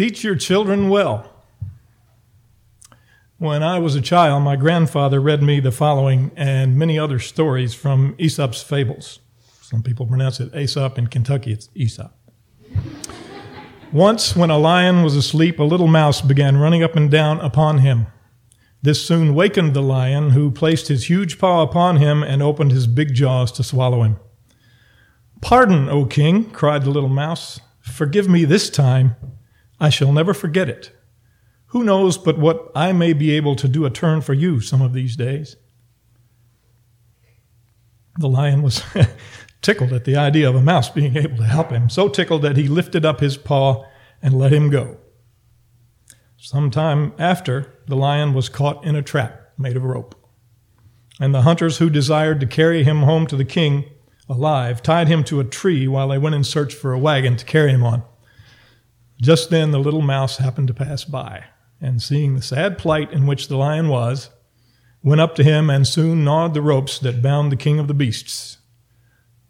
Teach your children well. When I was a child, my grandfather read me the following and many other stories from Aesop's fables. Some people pronounce it Aesop. In Kentucky, it's Aesop. Once, when a lion was asleep, a little mouse began running up and down upon him. This soon wakened the lion, who placed his huge paw upon him and opened his big jaws to swallow him. Pardon, O king, cried the little mouse. Forgive me this time. I shall never forget it. Who knows but what I may be able to do a turn for you some of these days? The lion was tickled at the idea of a mouse being able to help him, so tickled that he lifted up his paw and let him go. Some time after, the lion was caught in a trap made of rope. And the hunters who desired to carry him home to the king alive tied him to a tree while they went in search for a wagon to carry him on. Just then, the little mouse happened to pass by, and seeing the sad plight in which the lion was, went up to him and soon gnawed the ropes that bound the king of the beasts.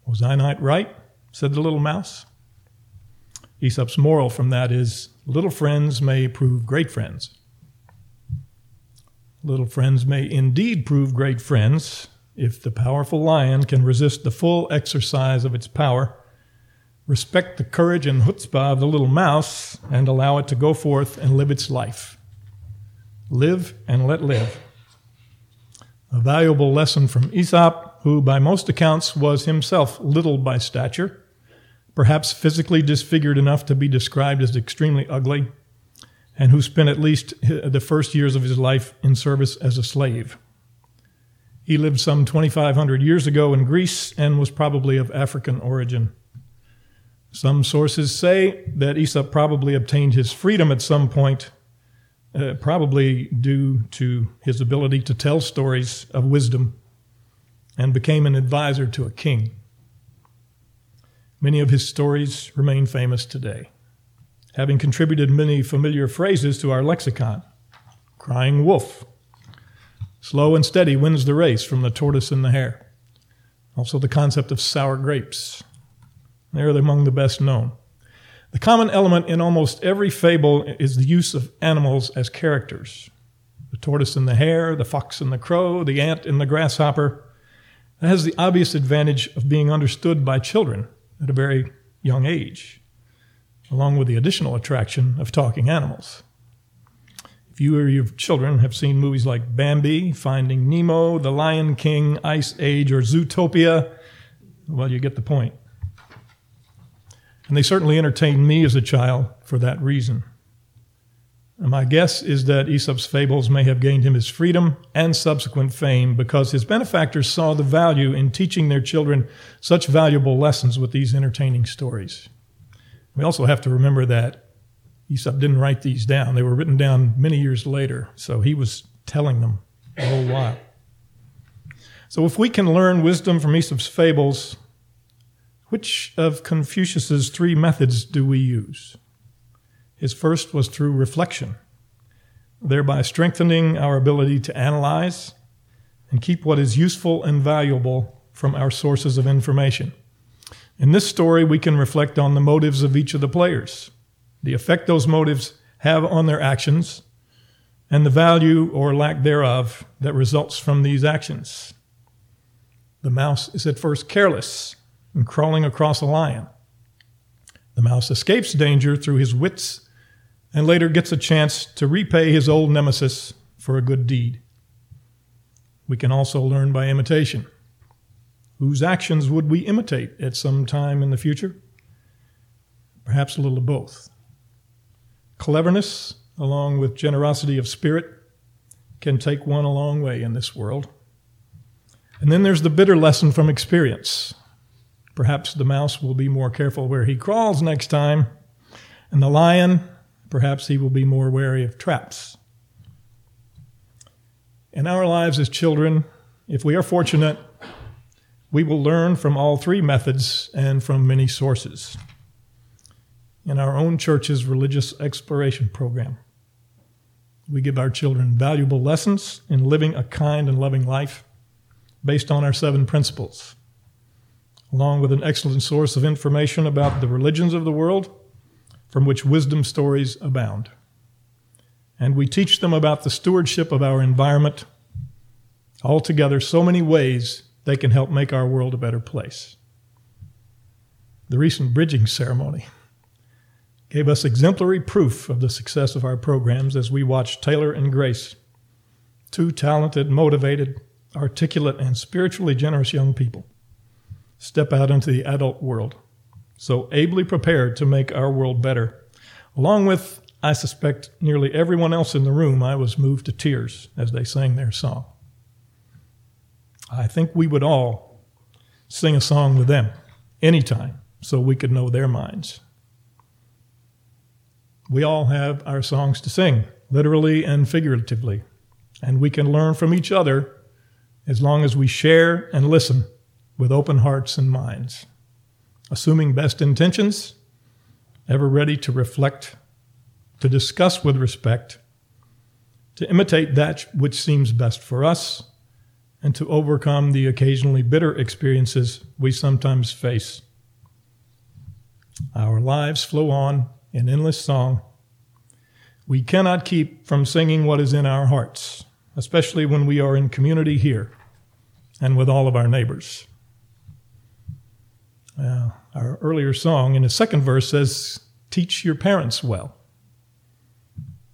Was I not right? said the little mouse. Aesop's moral from that is little friends may prove great friends. Little friends may indeed prove great friends if the powerful lion can resist the full exercise of its power, respect the courage and chutzpah of the little mouse, and allow it to go forth and live its life. Live and let live. A valuable lesson from Aesop who by most accounts was himself little by stature, perhaps physically disfigured enough to be described as extremely ugly, and who spent at least the first years of his life in service as a slave. He lived some 2,500 years ago in Greece and was probably of African origin. Some sources say that Aesop probably obtained his freedom at some point, uh, probably due to his ability to tell stories of wisdom and became an advisor to a king. Many of his stories remain famous today, having contributed many familiar phrases to our lexicon. Crying wolf, slow and steady wins the race from the tortoise and the hare. Also, the concept of sour grapes. They're among the best known. The common element in almost every fable is the use of animals as characters the tortoise and the hare, the fox and the crow, the ant and the grasshopper, it has the obvious advantage of being understood by children at a very young age, along with the additional attraction of talking animals. If you or your children have seen movies like Bambi, Finding Nemo, The Lion King, Ice Age, or Zootopia, well, you get the point. And they certainly entertained me as a child for that reason. My guess is that Aesop's fables may have gained him his freedom and subsequent fame because his benefactors saw the value in teaching their children such valuable lessons with these entertaining stories. We also have to remember that Aesop didn't write these down. They were written down many years later, so he was telling them a whole while. So if we can learn wisdom from Aesop's fables, which of Confucius's three methods do we use? His first was through reflection, thereby strengthening our ability to analyze and keep what is useful and valuable from our sources of information. In this story, we can reflect on the motives of each of the players, the effect those motives have on their actions, and the value or lack thereof that results from these actions. The mouse is at first careless and crawling across a lion. The mouse escapes danger through his wits and later gets a chance to repay his old nemesis for a good deed. We can also learn by imitation. Whose actions would we imitate at some time in the future? Perhaps a little of both. Cleverness, along with generosity of spirit, can take one a long way in this world. And then there's the bitter lesson from experience. Perhaps the mouse will be more careful where he crawls next time, and the lion Perhaps he will be more wary of traps. In our lives as children, if we are fortunate, we will learn from all three methods and from many sources. In our own church's religious exploration program, we give our children valuable lessons in living a kind and loving life based on our seven principles, along with an excellent source of information about the religions of the world from which wisdom stories abound. And we teach them about the stewardship of our environment. Altogether, so many ways they can help make our world a better place. The recent bridging ceremony gave us exemplary proof of the success of our programs as we watched Taylor and Grace, two talented, motivated, articulate, and spiritually generous young people, step out into the adult world, so ably prepared to make our world better. Along with, I suspect, nearly everyone else in the room, I was moved to tears as they sang their song. I think we would all sing a song with them anytime so we could know their minds we all have our songs to sing, literally and figuratively. And we can learn from each other as long as we share and listen with open hearts and minds, assuming best intentions, ever ready to reflect, to discuss with respect, to imitate that which seems best for us, and to overcome the occasionally bitter experiences we sometimes face. Our lives flow on in endless song, we cannot keep from singing what is in our hearts, especially when we are in community here and with all of our neighbors. Uh, our earlier song in the second verse says, Teach your parents well.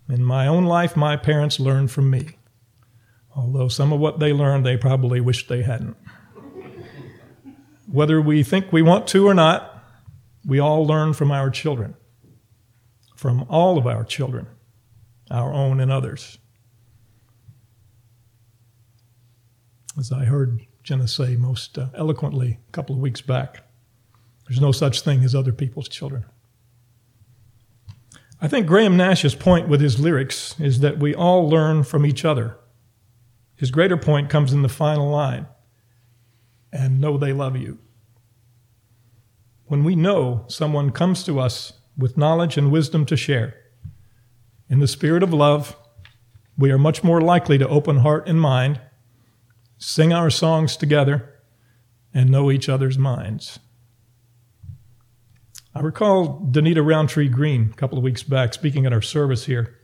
In my own life, my parents learned from me, although some of what they learned they probably wish they hadn't. Whether we think we want to or not, we all learn from our children from all of our children, our own and others. As I heard Jenna say most uh, eloquently a couple of weeks back, there's no such thing as other people's children. I think Graham Nash's point with his lyrics is that we all learn from each other. His greater point comes in the final line and know they love you. When we know someone comes to us with knowledge and wisdom to share. In the spirit of love, we are much more likely to open heart and mind, sing our songs together, and know each other's minds. I recall Danita Rountree Green a couple of weeks back speaking at our service here.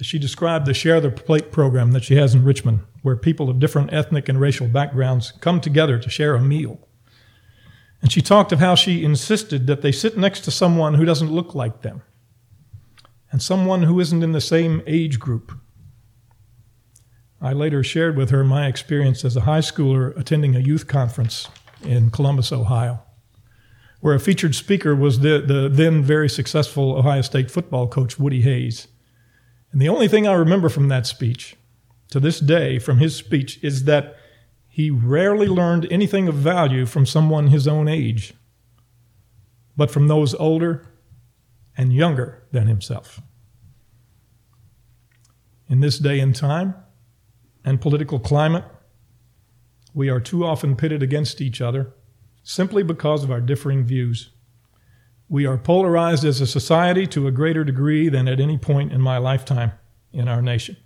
She described the Share the Plate program that she has in Richmond, where people of different ethnic and racial backgrounds come together to share a meal. And she talked of how she insisted that they sit next to someone who doesn't look like them and someone who isn't in the same age group. I later shared with her my experience as a high schooler attending a youth conference in Columbus, Ohio, where a featured speaker was the, the then very successful Ohio State football coach Woody Hayes. And the only thing I remember from that speech, to this day, from his speech, is that he rarely learned anything of value from someone his own age, but from those older and younger than himself. In this day and time and political climate, we are too often pitted against each other simply because of our differing views. We are polarized as a society to a greater degree than at any point in my lifetime in our nation.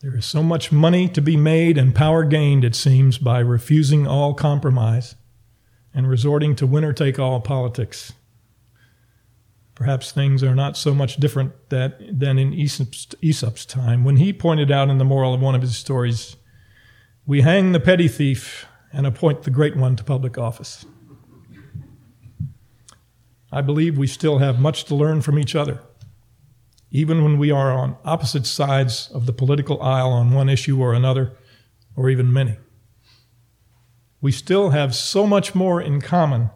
There is so much money to be made and power gained, it seems, by refusing all compromise and resorting to winner take all politics. Perhaps things are not so much different that, than in Aesop's, Aesop's time, when he pointed out in the moral of one of his stories we hang the petty thief and appoint the great one to public office. I believe we still have much to learn from each other even when we are on opposite sides of the political aisle on one issue or another, or even many. We still have so much more in common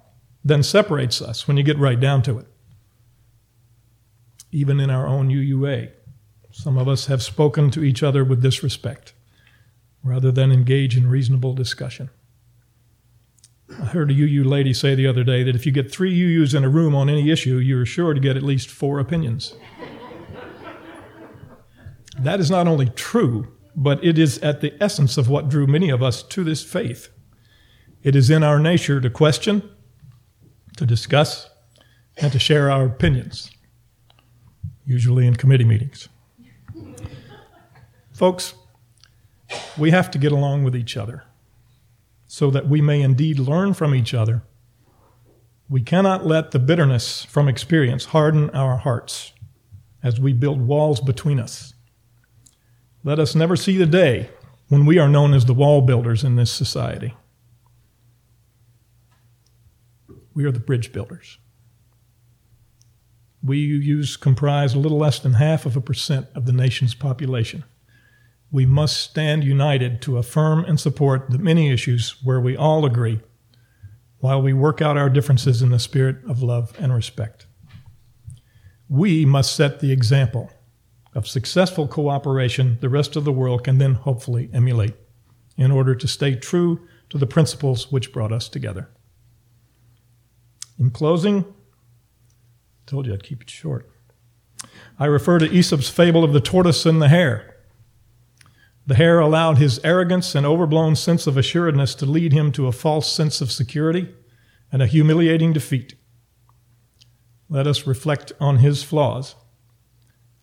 than separates us when you get right down to it. Even in our own UUA, some of us have spoken to each other with disrespect rather than engage in reasonable discussion. I heard a UU lady say the other day that if you get three UUs in a room on any issue, you're sure to get at least four opinions. That is not only true, but it is at the essence of what drew many of us to this faith. It is in our nature to question, to discuss, and to share our opinions, usually in committee meetings. Folks, we have to get along with each other so that we may indeed learn from each other We cannot let the bitterness from experience harden our hearts as we build walls between us. Let us never see the day when we are known as the wall builders in this society. We are the bridge builders. We UUs comprise a little less than half of a percent of the nation's population. We must stand united to affirm and support the many issues where we all agree while we work out our differences in the spirit of love and respect. We must set the example of successful cooperation the rest of the world can then hopefully emulate in order to stay true to the principles which brought us together. In closing, I told you I'd keep it short. I refer to Aesop's fable of the tortoise and the hare. The hare allowed his arrogance and overblown sense of assuredness to lead him to a false sense of security and a humiliating defeat. Let us reflect on his flaws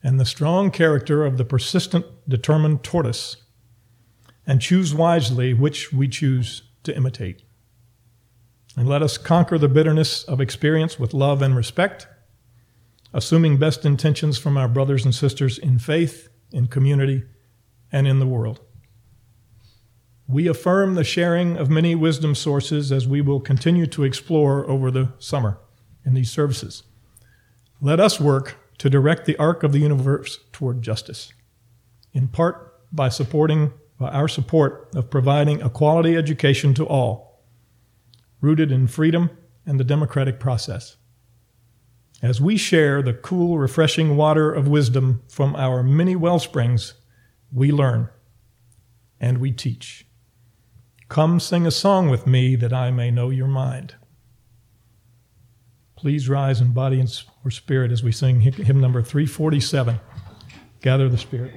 and the strong character of the persistent, determined tortoise and choose wisely which we choose to imitate. And let us conquer the bitterness of experience with love and respect, assuming best intentions from our brothers and sisters in faith, in community, and in the world. We affirm the sharing of many wisdom sources as we will continue to explore over the summer in these services. Let us work to direct the arc of the universe toward justice, in part by supporting by our support of providing a quality education to all, rooted in freedom and the democratic process. As we share the cool, refreshing water of wisdom from our many well springs, we learn and we teach. Come sing a song with me that I may know your mind. Please rise in body or spirit as we sing hymn number 347 Gather the Spirit.